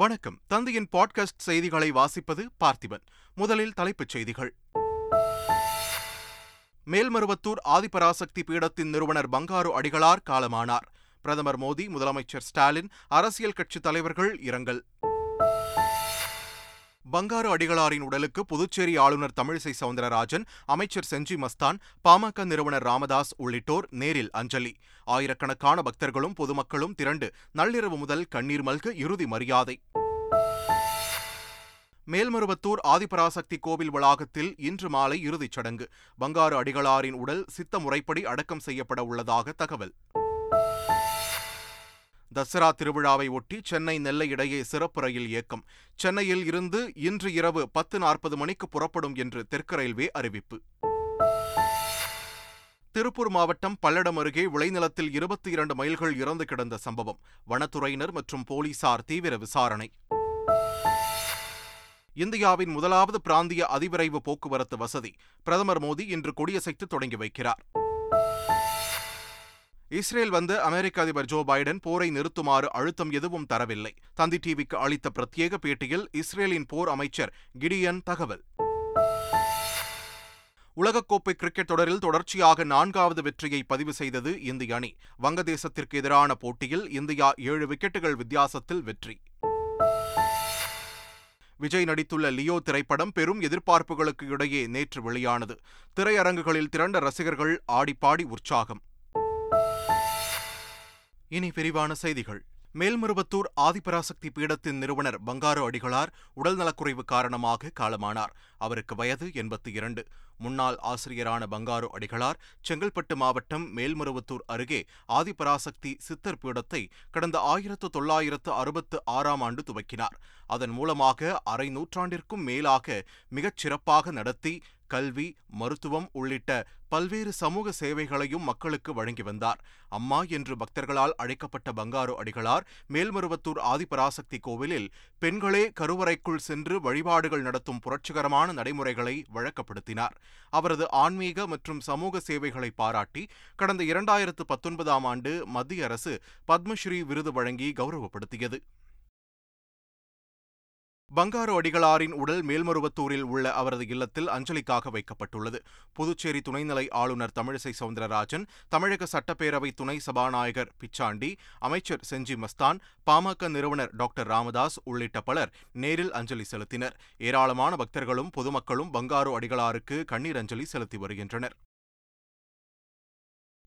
வணக்கம். தந்தையின் பாட்காஸ்ட் செய்திகளை வாசிப்பது பார்த்திபன். முதலில் தலைப்புச் செய்திகள். மேல்மருவத்தூர் ஆதிபராசக்தி பீடத்தின் நிறுவனர் பங்காரு அடிகளார் காலமானார். பிரதமர் மோடி முதலமைச்சர் ஸ்டாலின் அரசியல் கட்சித் தலைவர்கள் இரங்கல். பங்காரு அடிகளாரின் உடலுக்கு புதுச்சேரி ஆளுநர் தமிழிசை சவுந்தரராஜன் அமைச்சர் செஞ்சி மஸ்தான் பாமக நிறுவனர் ராமதாஸ் உள்ளிட்டோர் நேரில் அஞ்சலி. ஆயிரக்கணக்கான பக்தர்களும் பொதுமக்களும் திரண்டு நள்ளிரவு முதல் கண்ணீர் மல்க இறுதி மரியாதை. மேல்மருவத்தூர் ஆதிபராசக்தி கோவில் வளாகத்தில் இன்று மாலை இறுதிச் சடங்கு. பங்காரு அடிகளாரின் உடல் சித்த முறைப்படி அடக்கம் செய்யப்பட உள்ளதாக தகவல். தசரா திருவிழாவை ஒட்டி சென்னை நெல்லை இடையே சிறப்பு ரயில் இயக்கம். சென்னையில் இருந்து இன்று இரவு பத்து நாற்பது மணிக்கு புறப்படும் என்று தெற்கு ரயில்வே அறிவிப்பு. திருப்பூர் மாவட்டம் பல்லடம் அருகே விளைநிலத்தில் இருபத்தி இரண்டு மைல்கள் இறந்து கிடந்த சம்பவம். வனத்துறையினர் மற்றும் போலீசார் தீவிர விசாரணை. இந்தியாவின் முதலாவது பிராந்திய அதிவிரைவு போக்குவரத்து வசதி. பிரதமர் மோடி இன்று கொடியசைத்து தொடங்கி வைக்கிறார். இஸ்ரேல் வந்த அமெரிக்க அதிபர் ஜோ பைடன் போரை நிறுத்துமாறு அழுத்தம் எதுவும் தரவில்லை. தந்தி டிவிக்கு அளித்த பிரத்யேக பேட்டியில் இஸ்ரேலின் போர் அமைச்சர் கிடியன் தகவல். உலகக்கோப்பை கிரிக்கெட் தொடரில் தொடர்ச்சியாக நான்காவது வெற்றியை பதிவு செய்தது இந்திய அணி. வங்கதேசத்திற்கு எதிரான போட்டியில் இந்தியா ஏழு விக்கெட்டுகள் வித்தியாசத்தில் வெற்றி. விஜய் நடித்துள்ள லியோ திரைப்படம் பெரும் எதிர்பார்ப்புகளுக்கு இடையே நேற்று வெளியானது. திரையரங்குகளில் திரண்ட ரசிகர்கள் ஆடிப்பாடி உற்சாகம். இனி விரிவான செய்திகள். மேல்மருவத்தூர் ஆதிபராசக்தி பீடத்தின் நிறுவனர் பங்காரு அடிகளார் உடல்நலக்குறைவு காரணமாக காலமானார். அவருக்கு வயது எண்பத்தி இரண்டு. முன்னாள் ஆசிரியரான பங்காரு அடிகளார் செங்கல்பட்டு மாவட்டம் மேல்மருவத்தூர் அருகே ஆதிபராசக்தி சித்தர் பீடத்தை கடந்த ஆயிரத்து தொள்ளாயிரத்து அறுபத்து ஆறாம் ஆண்டு துவக்கினார். அதன் மூலமாக அரை நூற்றாண்டிற்கும் மேலாக மிகச் சிறப்பாக நடத்தி கல்வி மருத்துவம் உள்ளிட்ட பல்வேறு சமூக சேவைகளையும் மக்களுக்கு வழங்கி வந்தார். அம்மா என்று பக்தர்களால் அழைக்கப்பட்ட பங்காரு அடிகளார் மேல்மருவத்தூர் ஆதிபராசக்தி கோவிலில் பெண்களே கருவறைக்குள் சென்று வழிபாடுகள் நடத்தும் புரட்சிகரமான நடைமுறைகளை வழக்கப்படுத்தினார். அவரது ஆன்மீக மற்றும் சமூக சேவைகளை பாராட்டி கடந்த இரண்டாயிரத்து பத்தொன்பதாம் ஆண்டு மத்திய அரசு பத்மஸ்ரீ விருது வழங்கி கௌரவப்படுத்தியது. பங்காரு அடிகளாரின் உடல் மேல்மருவத்தூரில் உள்ள அவரது இல்லத்தில் அஞ்சலிக்காக வைக்கப்பட்டுள்ளது. புதுச்சேரி துணைநிலை ஆளுநர் தமிழிசை சவுந்தரராஜன் தமிழக சட்டப்பேரவை துணை சபாநாயகர் பிச்சாண்டி அமைச்சர் செஞ்சி மஸ்தான் பாமக நிறுவனர் டாக்டர் ராமதாஸ் உள்ளிட்ட பலர் நேரில் அஞ்சலி செலுத்தினர். ஏராளமான பக்தர்களும் பொதுமக்களும் பங்காரு அடிகளாருக்கு கண்ணீர் அஞ்சலி செலுத்தி வருகின்றனர்.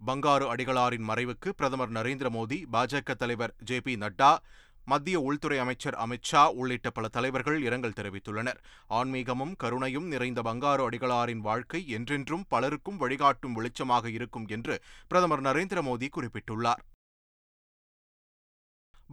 பங்காரு அடிகளாரின் மறைவுக்கு பிரதமர் நரேந்திர மோடி பாஜக தலைவர் ஜே பி நட்டா மத்திய உள்துறை அமைச்சர் அமித் ஷா உள்ளிட்ட பல தலைவர்கள் இரங்கல் தெரிவித்துள்ளனர். ஆன்மீகமும் கருணையும் நிறைந்த பங்காரு அடிகளாரின் வாழ்க்கை என்றென்றும் பலருக்கும் வழிகாட்டும் வெளிச்சமாக இருக்கும் என்று பிரதமர் நரேந்திர மோடி குறிப்பிட்டுள்ளார்.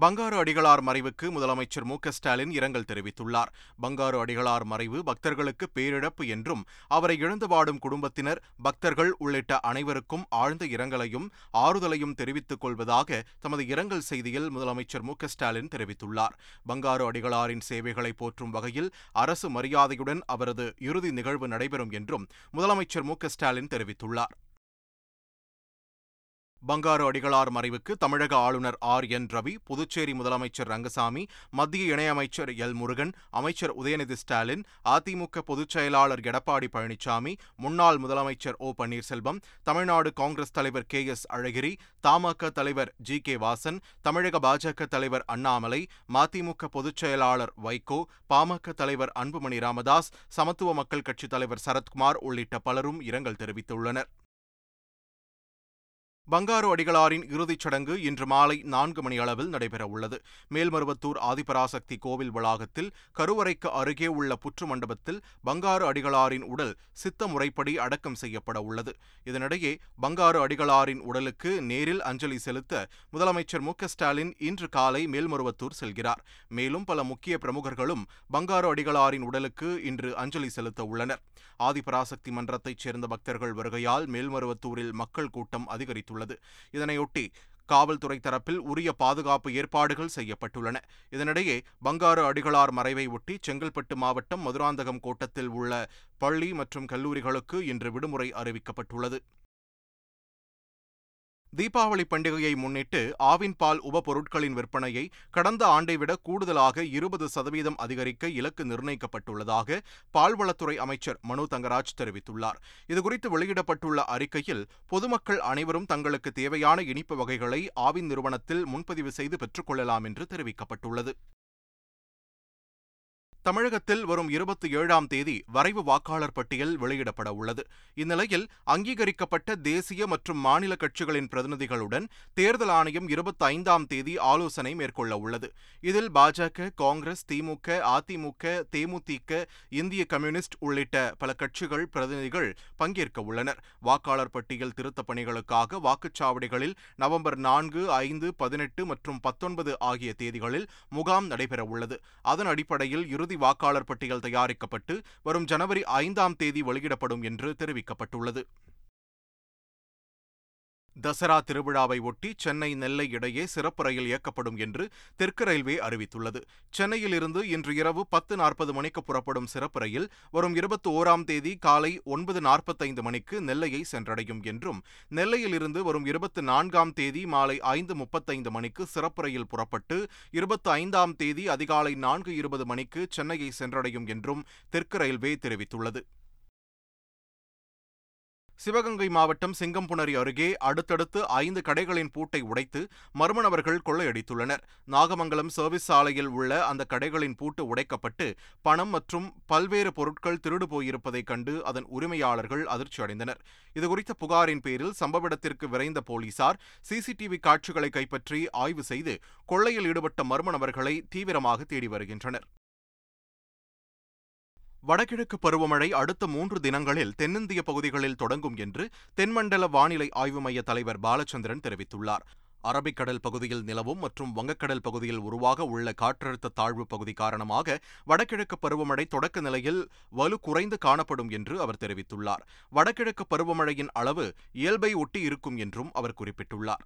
பங்காரு அடிகளார் மறைவுக்கு முதலமைச்சர் மு ஸ்டாலின் இரங்கல் தெரிவித்துள்ளார். பங்காரு அடிகளார் மறைவு பக்தர்களுக்கு பேரிழப்பு என்றும் அவரை இழந்து வாடும் குடும்பத்தினர் பக்தர்கள் உள்ளிட்ட அனைவருக்கும் ஆழ்ந்த இரங்கலையும் ஆறுதலையும் தெரிவித்துக் கொள்வதாக தமது இரங்கல் செய்தியில் முதலமைச்சர் மு ஸ்டாலின் தெரிவித்துள்ளார். பங்காரு அடிகளாரின் சேவைகளை போற்றும் வகையில் அரசு மரியாதையுடன் அவரது இறுதி நிகழ்வு நடைபெறும் என்றும் முதலமைச்சர் மு ஸ்டாலின் தெரிவித்துள்ளார். பங்காரு அடிகளார் மறைவுக்கு தமிழக ஆளுநர் ஆர். என். ரவி புதுச்சேரி முதலமைச்சர் ரங்கசாமி மத்திய இணையமைச்சர் எல். முருகன் அமைச்சர் உதயநிதி ஸ்டாலின் அதிமுக பொதுச் செயலாளர் எடப்பாடி பழனிசாமி முன்னாள் முதலமைச்சர் ஓ. பன்னீர்செல்வம் தமிழ்நாடு காங்கிரஸ் தலைவர் கே. எஸ். அழகிரி தமாக தலைவர் ஜி. கே. வாசன் தமிழக பாஜக தலைவர் அண்ணாமலை மதிமுக பொதுச் செயலாளர் வைகோ பாமக தலைவர் அன்புமணி ராமதாஸ் சமத்துவ மக்கள் கட்சித் தலைவர் சரத்குமார் உள்ளிட்ட பலரும் இரங்கல் தெரிவித்துள்ளனர். பங்காரு அடிகளாரின் இறுதிச் சடங்கு இன்று மாலை நான்கு மணி அளவில் நடைபெறவுள்ளது மேல்மருவத்தூர் ஆதிபராசக்தி கோவில் வளாகத்தில் கருவறைக்கு அருகே உள்ள புற்று மண்டபத்தில் பங்காரு அடிகளாரின் உடல் சித்த முறைப்படி அடக்கம் செய்யப்பட உள்ளது. இதனிடையே பங்காரு அடிகளாரின் உடலுக்கு நேரில் அஞ்சலி செலுத்த முதலமைச்சர் மு ஸ்டாலின் இன்று காலை மேல்மருவத்தூர் செல்கிறார். மேலும் பல முக்கிய பிரமுகர்களும் பங்காரு அடிகளாரின் உடலுக்கு இன்று அஞ்சலி செலுத்த உள்ளனர். ஆதிபராசக்தி மன்றத்தைச் சேர்ந்த பக்தர்கள் வருகையால் மேல்மருவத்தூரில் மக்கள் கூட்டம் அதிகரித்துள்ளது. உள்ளது. இதனையொட்டி காவல்துறை தரப்பில் உரிய பாதுகாப்பு ஏற்பாடுகள் செய்யப்பட்டுள்ளன. இதனிடையே பங்காரு அடிகளார் மறைவை ஒட்டி செங்கல்பட்டு மாவட்டம் மதுராந்தகம் கோட்டத்தில் உள்ள பள்ளி மற்றும் கல்லூரிகளுக்கு இன்று விடுமுறை அறிவிக்கப்பட்டுள்ளது. தீபாவளி பண்டிகையை முன்னிட்டு ஆவின் பால் உப பொருட்களின் விற்பனையை கடந்த ஆண்டை விட கூடுதலாக இருபது சதவீதம் அதிகரிக்க இலக்கு நிர்ணயிக்கப்பட்டுள்ளதாக பால்வளத்துறை அமைச்சர் மனு தங்கராஜ் தெரிவித்துள்ளார். இதுகுறித்து வெளியிடப்பட்டுள்ள அறிக்கையில் பொதுமக்கள் அனைவரும் தங்களுக்கு தேவையான இனிப்பு வகைகளை ஆவின் நிறுவனத்தில் முன்பதிவு செய்து பெற்றுக்கொள்ளலாம் என்று தெரிவிக்கப்பட்டுள்ளது. தமிழகத்தில் வரும் இருபத்தி ஏழாம் தேதி வரைவு வாக்காளர் பட்டியல் வெளியிடப்பட உள்ளது. இந்நிலையில் அங்கீகரிக்கப்பட்ட தேசிய மற்றும் மாநில கட்சிகளின் பிரதிநிதிகளுடன் தேர்தல் ஆணையம் இருபத்தி ஐந்தாம் தேதி ஆலோசனை மேற்கொள்ள உள்ளது. இதில் பாஜக காங்கிரஸ் திமுக அதிமுக தேமுதிக இந்திய கம்யூனிஸ்ட் உள்ளிட்ட பல கட்சிகள் பிரதிநிதிகள் பங்கேற்க உள்ளனர். வாக்காளர் பட்டியல் திருத்தப் பணிகளுக்காக வாக்குச்சாவடிகளில் நவம்பர் நான்கு ஐந்து பதினெட்டு மற்றும் பத்தொன்பது ஆகிய தேதிகளில் முகாம் நடைபெறவுள்ளது அதன் அடிப்படையில் இறுதி இறுதி வாக்காளர் பட்டியல் தயாரிக்கப்பட்டு வரும் ஜனவரி ஐந்தாம் தேதி வெளியிடப்படும் என்று தெரிவிக்கப்பட்டுள்ளது. தசரா திருவிழாவை ஒட்டி சென்னை நெல்லை இடையே சிறப்பு ரயில் இயக்கப்படும் என்று தெற்கு ரயில்வே அறிவித்துள்ளது. சென்னையிலிருந்து இன்று இரவு பத்து நாற்பது மணிக்கு புறப்படும் சிறப்பு ரயில் வரும் இருபத்தி ஓராம் தேதி காலை ஒன்பது நாற்பத்தைந்து மணிக்கு நெல்லையை சென்றடையும் என்றும் நெல்லையிலிருந்து வரும் இருபத்தி நான்காம் தேதி மாலை ஐந்து முப்பத்தைந்து மணிக்கு சிறப்பு ரயில் புறப்பட்டு இருபத்தி ஐந்தாம் தேதி அதிகாலை நான்கு இருபது மணிக்கு சென்னையை சென்றடையும் என்றும் தெற்கு ரயில்வே தெரிவித்துள்ளது. சிவகங்கை மாவட்டம் சிங்கம்புணரி அருகே அடுத்தடுத்து ஐந்து கடைகளின் பூட்டை உடைத்து மர்ம நபர்கள் கொள்ளையடித்துள்ளனர். நாகமங்கலம் சர்வீஸ் சாலையில் உள்ள அந்த கடைகளின் பூட்டு உடைக்கப்பட்டு பணம் மற்றும் பல்வேறு பொருட்கள் திருடு போயிருப்பதைக் கண்டு அதன் உரிமையாளர்கள் அதிர்ச்சி அடைந்தனர். இதுகுறித்த புகாரின் பேரில் சம்பவ இடத்திற்கு விரைந்த போலீசார் சிசிடிவி காட்சிகளை கைப்பற்றி ஆய்வு செய்து கொள்ளையில் ஈடுபட்ட மர்ம நபர்களை தீவிரமாக தேடி வருகின்றனர். வடகிழக்கு பருவமழை அடுத்த மூன்று தினங்களில் தென்னிந்திய பகுதிகளில் தொடங்கும் என்று தென்மண்டல வானிலை ஆய்வு மைய தலைவர் பாலச்சந்திரன் தெரிவித்துள்ளார். அரபிக்கடல் பகுதியில் நிலவும் மற்றும் வங்கக்கடல் பகுதியில் உருவாக உள்ள காற்றழுத்த தாழ்வு பகுதி காரணமாக வடகிழக்கு பருவமழை தொடக்க நிலையில் வலு குறைந்து காணப்படும் என்று அவர் தெரிவித்துள்ளார். வடகிழக்கு பருவமழையின் அளவு இயல்பை ஒட்டி இருக்கும் என்றும் அவர் குறிப்பிட்டுள்ளார்.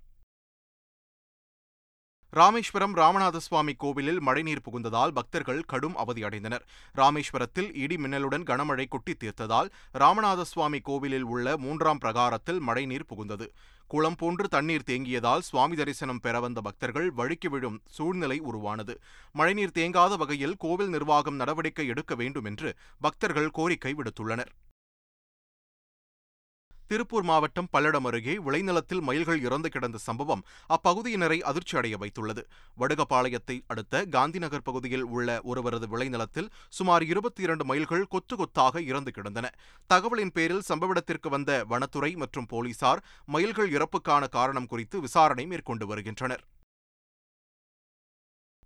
ராமேஸ்வரம் ராமநாத சுவாமி கோவிலில் மழைநீர் புகுந்ததால் பக்தர்கள் கடும் அவதியடைந்தனர். ராமேஸ்வரத்தில் இடி மின்னலுடன் கனமழை கொட்டி தீர்த்ததால் ராமநாத சுவாமி கோவிலில் உள்ள மூன்றாம் பிரகாரத்தில் மழைநீர் புகுந்தது. குளம் போன்று தண்ணீர் தேங்கியதால் சுவாமி தரிசனம் பெற வந்த பக்தர்கள் வழுக்கி விழும் சூழ்நிலை உருவானது. மழைநீர் தேங்காத வகையில் கோவில் நிர்வாகம் நடவடிக்கை எடுக்க வேண்டும் என்று பக்தர்கள் கோரிக்கை விடுத்துள்ளனர். திருப்பூர் மாவட்டம் பல்லடம் அருகே விளைநிலத்தில் மயில்கள் இறந்து கிடந்த சம்பவம் அப்பகுதியினரை அதிர்ச்சி அடைய வைத்துள்ளது. வடுகபாளையத்தை அடுத்த காந்திநகர் பகுதியில் உள்ள ஒருவரது விளைநிலத்தில் சுமார் இருபத்தி இரண்டு மயில்கள் கொத்து கொத்தாக இறந்து கிடந்தன. தகவலின் பேரில் சம்பவத்திற்கு வந்த வனத்துறை மற்றும் போலீசார் மயில்கள் இறப்புக்கான காரணம் குறித்து விசாரணை மேற்கொண்டு வருகின்றனர்.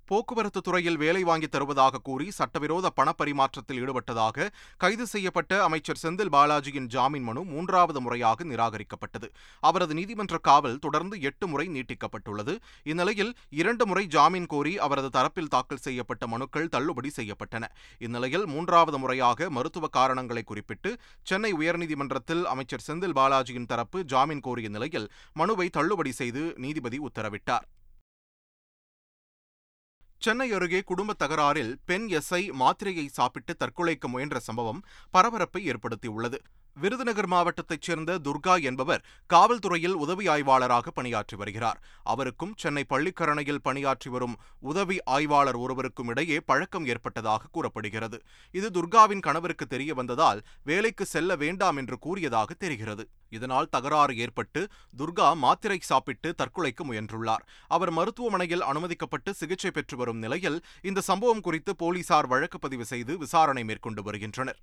போக்குவரத்து துறையில் வேலை வாங்கித் தருவதாக கூறி சட்டவிரோத பணப்பரிமாற்றத்தில் ஈடுபட்டதாக கைது செய்யப்பட்ட அமைச்சர் செந்தில் பாலாஜியின் ஜாமீன் மனு மூன்றாவது முறையாக நிராகரிக்கப்பட்டது. அவரது நீதிமன்ற காவல் தொடர்ந்து எட்டு முறை நீட்டிக்கப்பட்டுள்ளது. இந்நிலையில் இரண்டு முறை ஜாமீன் கோரி அவரது தரப்பில் தாக்கல் செய்யப்பட்ட மனுக்கள் தள்ளுபடி செய்யப்பட்டன. இந்நிலையில் மூன்றாவது முறையாக மருத்துவ காரணங்களை குறிப்பிட்டு சென்னை உயர்நீதிமன்றத்தில் அமைச்சர் செந்தில் பாலாஜியின் தரப்பு ஜாமீன் கோரிய நிலையில் மனுவை தள்ளுபடி செய்து நீதிபதி உத்தரவிட்டார். சென்னை அருகே குடும்ப தகராறில் பெண் எஸ்ஐ மாத்திரையை சாப்பிட்டு தற்கொலைக்கு முயன்ற சம்பவம் பரபரப்பை ஏற்படுத்தியுள்ளது. விருதுநகர் மாவட்டத்தைச் சேர்ந்த துர்கா என்பவர் காவல்துறையில் உதவி ஆய்வாளராக பணியாற்றி வருகிறார். அவருக்கும் சென்னை பள்ளிக்கரணையில் பணியாற்றி வரும் உதவி ஆய்வாளர் ஒருவருக்கும் இடையே பழக்கம் ஏற்பட்டதாக கூறப்படுகிறது. இது துர்காவின் கணவருக்கு தெரிய வந்ததால் வேலைக்கு செல்ல வேண்டாம் என்று கூறியதாக தெரிகிறது. இதனால் தகராறு ஏற்பட்டு துர்கா மாத்திரை சாப்பிட்டு தற்கொலைக்கு முயன்றுள்ளார். அவர் மருத்துவமனையில் அனுமதிக்கப்பட்டு சிகிச்சை பெற்று வரும் நிலையில் இந்த சம்பவம் குறித்து போலீசார் வழக்கு பதிவு செய்து விசாரணை மேற்கொண்டு வருகின்றனர்.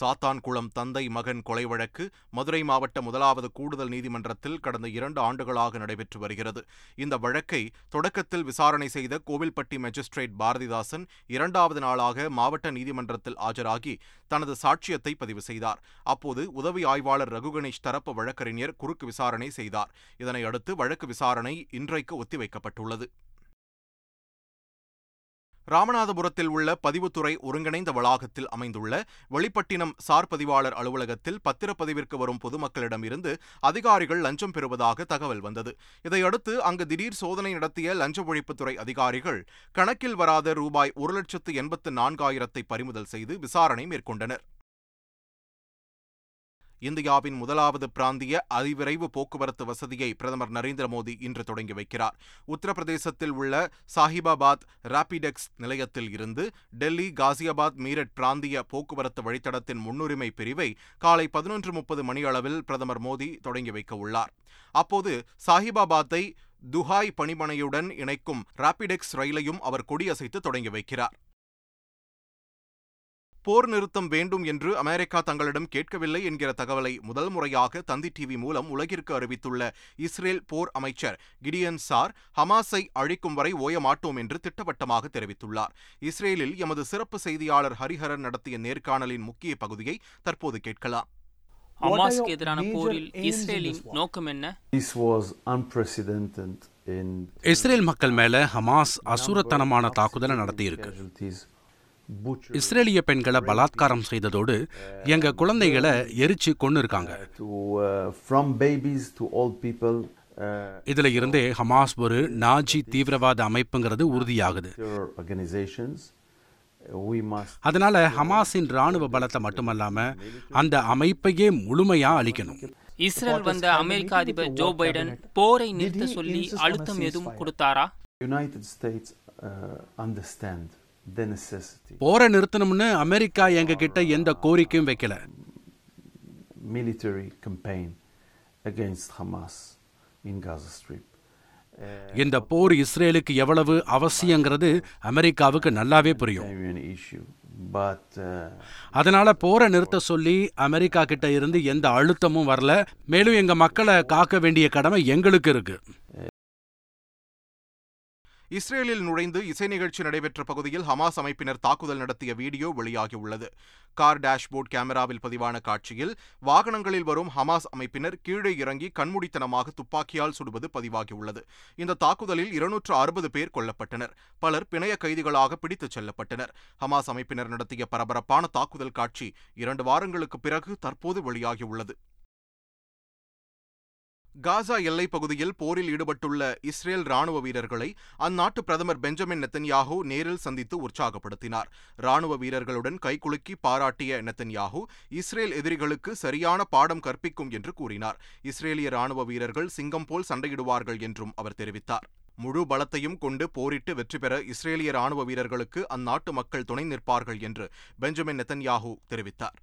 சாத்தான்குளம் தந்தை மகன் கொலை வழக்கு மதுரை மாவட்ட முதலாவது கூடுதல் நீதிமன்றத்தில் கடந்த இரண்டு ஆண்டுகளாக நடைபெற்று வருகிறது. இந்த வழக்கை தொடக்கத்தில் விசாரணை செய்த கோவில்பட்டி மேஜிஸ்ட்ரேட் பாரதிதாசன் இரண்டாவது நாளாக மாவட்ட நீதிமன்றத்தில் ஆஜராகி தனது சாட்சியத்தை பதிவு செய்தார். அப்போது உதவி ஆய்வாளர் ரகுகணேஷ் தரப்பு வழக்கறிஞர் குறுக்கு விசாரணை செய்தார். இதனை அடுத்து வழக்கு விசாரணை இன்றைக்கு ஒத்திவைக்கப்பட்டுள்ளது. ராமநாதபுரத்தில் உள்ள பதிவுத்துறை ஒருங்கிணைந்த வளாகத்தில் அமைந்துள்ள வெளிப்பட்டினம் சார் பதிவாளர் அலுவலகத்தில் பத்திரப்பதிவிற்கு வரும் பொதுமக்களிடமிருந்து அதிகாரிகள் லஞ்சம் பெறுவதாக தகவல் வந்தது. இதையடுத்து அங்கு திடீர் சோதனை நடத்திய லஞ்ச ஒழிப்புத்துறை அதிகாரிகள் கணக்கில் வராத ரூபாய் ஒரு லட்சத்து எண்பத்து நான்காயிரத்தை பறிமுதல் செய்து விசாரணை மேற்கொண்டனர். இந்தியாவின் முதலாவது பிராந்திய அதிவிரைவு போக்குவரத்து வசதியை பிரதமர் நரேந்திர மோடி இன்று தொடங்கி வைக்கிறார். உத்தரப்பிரதேசத்தில் உள்ள சாஹிபாபாத் ராபிடெக்ஸ் நிலையத்தில் இருந்து டெல்லி காசியாபாத் மீரட் பிராந்திய போக்குவரத்து வழித்தடத்தின் முன்னுரிமை பிரிவை காலை பதினொன்று முப்பது மணியளவில் பிரதமர் மோடி தொடங்கி வைக்க உள்ளார். அப்போது சாஹிபாபாத்தை துஹாய் பணிமனையுடன் இணைக்கும் ராபிடெக்ஸ் ரயிலையும் அவர் கொடியசைத்து தொடங்கி வைக்கிறார். போர் நிறுத்தம் வேண்டும் என்று அமெரிக்கா தங்களிடம் கேட்கவில்லை என்கிற தகவலை முதல் முறையாக தந்தி டிவி மூலம் உலகிற்கு அறிவித்துள்ள இஸ்ரேல் போர் அமைச்சர் கிடியன் சார் ஹமாஸை அழிக்கும் வரை ஓய மாட்டோம் என்று திட்டவட்டமாக தெரிவித்துள்ளார். இஸ்ரேலில் எமது சிறப்பு செய்தியாளர் ஹரிஹரன் நடத்திய நேர்காணலின் முக்கிய பகுதியை தற்போது கேட்கலாம். ஹமாஸ்க்கு எதிரான போரில் இஸ்ரேலின் நோக்கம் என்ன? This was unprecedented in Israel மக்கள் மேல ஹமாஸ் அசுரத்தனமான தாக்குதலை நடத்தியிருக்கு. இஸ்ரேலிய பெண்களை பலாத்காரம் செய்ததோடு எங்க குழந்தைகளை எரிச்சு கொன்னு இருக்காங்க to uh, from babies to old people. Uh, இதுல இருந்தே ஹமாஸ் ஒரு நாஜி தீவிரவாத அமைப்புங்கிறது உறுதியாகுது. அதனால ஹமாஸின் ராணுவ பலத்தை மட்டுமல்லாம அந்த அமைப்பையே முழுமையா அழிக்கணும். இஸ்ரேல் வந்த அமெரிக்க அதிபர் ஜோ பைடன் போரை நிறுத்த சொல்லி அழுத்தம் எதுவும் கொடுத்தாரா? United States uh, understand. the necessity போரை நிறுத்தணும்னு அமெரிக்கா எங்க கிட்ட எந்த கோரிக்கையும் வைக்கல. Military campaign against Hamas in Gaza Strip. Uh, இந்த போர் இஸ்ரேலுக்கு எவ்வளவு அவசியங்கிறது அமெரிக்காவுக்கு நல்லாவே புரியும். uh, அதனால போரை நிறுத்த சொல்லி அமெரிக்கா கிட்ட இருந்து எந்த அழுத்தமும் வரல. மேலும் எங்க மக்களை காக்க வேண்டிய கடமை எங்களுக்கு இருக்கு. இஸ்ரேலில் நுழைந்து இசை நிகழ்ச்சி நடைபெற்ற பகுதியில் ஹமாஸ் அமைப்பினர் தாக்குதல் நடத்திய வீடியோ வெளியாகியுள்ளது. கார் டேஷ்போர்ட் கேமராவில் பதிவான காட்சியில் வாகனங்களில் வரும் ஹமாஸ் அமைப்பினர் கீழே இறங்கி கண்மூடித்தனமாக துப்பாக்கியால் சுடுவது பதிவாகியுள்ளது. இந்த தாக்குதலில் இருநூற்று அறுபது பேர் கொல்லப்பட்டனர். பலர் பிணைய கைதிகளாக பிடித்துச் செல்லப்பட்டனர். ஹமாஸ் அமைப்பினர் நடத்திய பரபரப்பான தாக்குதல் காட்சி இரண்டு வாரங்களுக்கு பிறகு தற்போது வெளியாகியுள்ளது. காசா எல்லைப் பகுதியில் போரில் ஈடுபட்டுள்ள இஸ்ரேல் ராணுவ வீரர்களை அந்நாட்டு பிரதமர் பெஞ்சமின் நெத்தன்யாகு நேரில் சந்தித்து உற்சாகப்படுத்தினார். ராணுவ வீரர்களுடன் கைகுலுக்கி பாராட்டிய நெத்தன்யாகு இஸ்ரேல் எதிரிகளுக்கு சரியான பாடம் கற்பிக்கும் என்று கூறினார். இஸ்ரேலிய ராணுவ வீரர்கள் சிங்கம் போல் சண்டையிடுவார்கள் என்றும் அவர் தெரிவித்தார். முழு பலத்தையும் கொண்டு போரிட்டு வெற்றி பெற இஸ்ரேலிய ராணுவ வீரர்களுக்கு அந்நாட்டு மக்கள் துணை நிற்பார்கள் என்று பெஞ்சமின் நெத்தன்யாகு தெரிவித்தார்.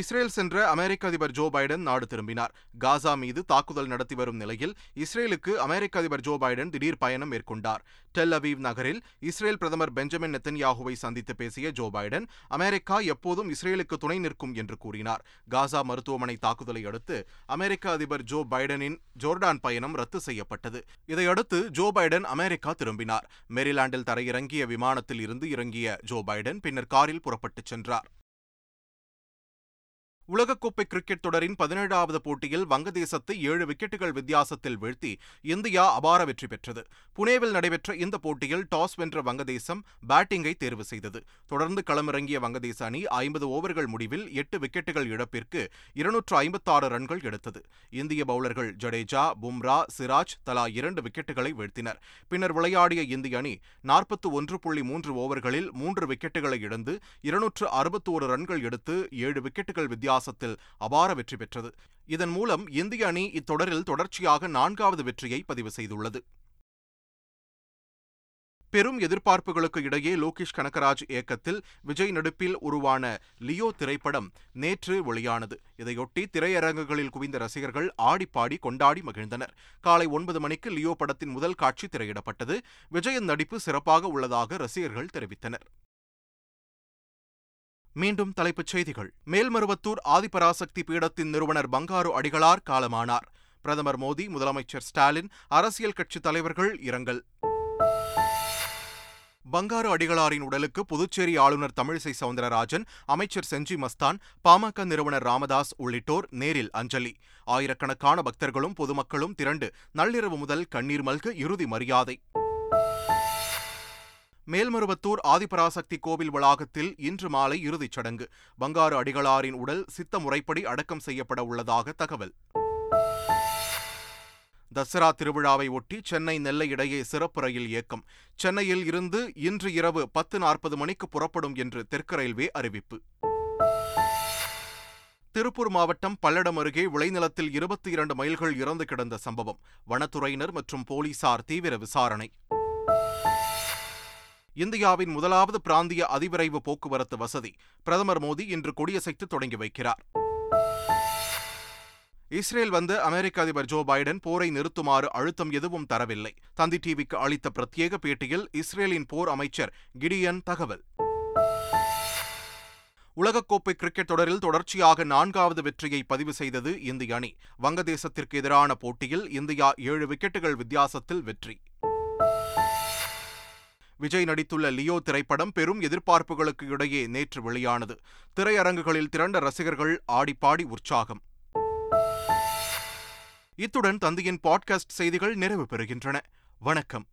இஸ்ரேல் சென்ற அமெரிக்க அதிபர் ஜோ பைடன் நாடு திரும்பினார். காசா மீது தாக்குதல் நடத்தி வரும் நிலையில் இஸ்ரேலுக்கு அமெரிக்க அதிபர் ஜோ பைடன் திடீர் பயணம் மேற்கொண்டார். டெல் அவீவ் நகரில் இஸ்ரேல் பிரதமர் பெஞ்சமின் நெத்தன்யாகுவை சந்தித்து பேசிய ஜோ பைடன் அமெரிக்கா எப்போதும் இஸ்ரேலுக்கு துணை நிற்கும் என்று கூறினார். காசா மருத்துவமனை தாக்குதலை அடுத்து அமெரிக்க அதிபர் ஜோ பைடனின் ஜோர்டான் பயணம் ரத்து செய்யப்பட்டது. இதையடுத்து ஜோ பைடன் அமெரிக்கா திரும்பினார். மேரிலாண்டில் தரையிறங்கிய விமானத்தில் இருந்து இறங்கிய ஜோ பைடன் பின்னர் காரில் புறப்பட்டுச் சென்றார். உலகக்கோப்பை கிரிக்கெட் தொடரின் பதினேழாவது போட்டியில் வங்கதேசத்தை ஏழு விக்கெட்டுகள் வித்தியாசத்தில் வீழ்த்தி இந்தியா அபார வெற்றி பெற்றது. புனேவில் நடைபெற்ற இந்த போட்டியில் டாஸ் வென்ற வங்கதேசம் பேட்டிங்கை தேர்வு செய்தது. தொடர்ந்து களமிறங்கிய வங்கதேச அணி ஐம்பது ஓவர்கள் முடிவில் எட்டு விக்கெட்டுகள் இழப்பிற்கு இருநூற்று ஐம்பத்தாறு ரன்கள் எடுத்தது. இந்திய பவுலர்கள் ஜடேஜா பும்ரா சிராஜ் தலா இரண்டு விக்கெட்டுகளை வீழ்த்தினர். பின்னர் விளையாடிய இந்திய அணி நாற்பத்து ஒன்று புள்ளி மூன்று ஓவர்களில் மூன்று விக்கெட்டுகளை இழந்து இருநூற்று அறுபத்தோரு ரன்கள் எடுத்து ஏழு விக்கெட்டுகள் வித்தியாசம் வித்தியாசத்தில் அபார வெற்றி பெற்றது. இதன் மூலம் இந்திய அணி இத்தொடரில் தொடர்ச்சியாக நான்காவது வெற்றியை பதிவு செய்துள்ளது. பெரும் எதிர்பார்ப்புகளுக்கு இடையே லோகேஷ் கனகராஜ் இயக்கத்தில் விஜய் நடிப்பில் உருவான லியோ திரைப்படம் நேற்று வெளியானது. இதையொட்டி திரையரங்குகளில் குவிந்த ரசிகர்கள் ஆடிப்பாடி கொண்டாடி மகிழ்ந்தனர். காலை ஒன்பது மணிக்கு லியோ படத்தின் முதல் காட்சி திரையிடப்பட்டது. விஜயின் நடிப்பு சிறப்பாக உள்ளதாக ரசிகர்கள் தெரிவித்தனர். மீண்டும் தலைப்புச் செய்திகள். மேல்மருவத்தூர் ஆதிபராசக்தி பீடத்தின் நிறுவனர் பங்காரு அடிகளார் காலமானார். பிரதமர் மோடி முதலமைச்சர் ஸ்டாலின் அரசியல் கட்சித் தலைவர்கள் இரங்கல். பங்காரு அடிகளாரின் உடலுக்கு புதுச்சேரி ஆளுநர் தமிழிசை சவுந்தரராஜன் அமைச்சர் செஞ்சி மஸ்தான் பாமக நிறுவனர் ராமதாஸ் உள்ளிட்டோர் நேரில் அஞ்சலி. ஆயிரக்கணக்கான பக்தர்களும் பொதுமக்களும் திரண்டு நள்ளிரவு முதல் கண்ணீர் மல்க இறுதி மரியாதை. மேல்மருவத்தூர் ஆதிபராசக்தி கோவில் வளாகத்தில் இன்று மாலை இறுதிச் சடங்கு. பங்காரு அடிகளாரின் உடல் சித்த முறைப்படி அடக்கம் செய்யப்பட உள்ளதாக தகவல். தசரா திருவிழாவை ஒட்டி சென்னை நெல்லை இடையே சிறப்பு ரயில் இயக்கம். சென்னையில் இருந்து இன்று இரவு பத்து நாற்பது மணிக்கு புறப்படும் என்று தெற்கு ரயில்வே அறிவிப்பு. திருப்பூர் மாவட்டம் பல்லடம் அருகே விளைநிலத்தில் இருபத்தி இரண்டு மைல்கள் இறந்து கிடந்த சம்பவம். வனத்துறையினர் மற்றும் போலீசார் தீவிர விசாரணை. இந்தியாவின் முதலாவது பிராந்திய அதிவிரைவு போக்குவரத்து வசதி. பிரதமர் மோடி இன்று கொடியசைத்து தொடங்கி வைக்கிறார். இஸ்ரேல் வந்த அமெரிக்க அதிபர் ஜோ பைடன் போரை நிறுத்துமாறு அழுத்தம் எதுவும் தரவில்லை. தந்தி டிவிக்கு அளித்த பிரத்யேக பேட்டியில் இஸ்ரேலின் போர் அமைச்சர் கிடியன் தகவல். உலகக்கோப்பை கிரிக்கெட் தொடரில் தொடர்ச்சியாக நான்காவது வெற்றியை பதிவு செய்தது இந்திய அணி. வங்கதேசத்திற்கு எதிரான போட்டியில் இந்தியா ஏழு விக்கெட்டுகள் வித்தியாசத்தில் வெற்றி. விஜய் நடித்துள்ள லியோ திரைப்படம் பெரும் எதிர்பார்ப்புகளுக்கு இடையே நேற்று வெளியானது. திரையரங்குகளில் திரண்ட ரசிகர்கள் ஆடிப்பாடி உற்சாகம். இத்துடன் தந்தையின் பாட்காஸ்ட் செய்திகள் நிறைவு பெறுகின்றன. வணக்கம்.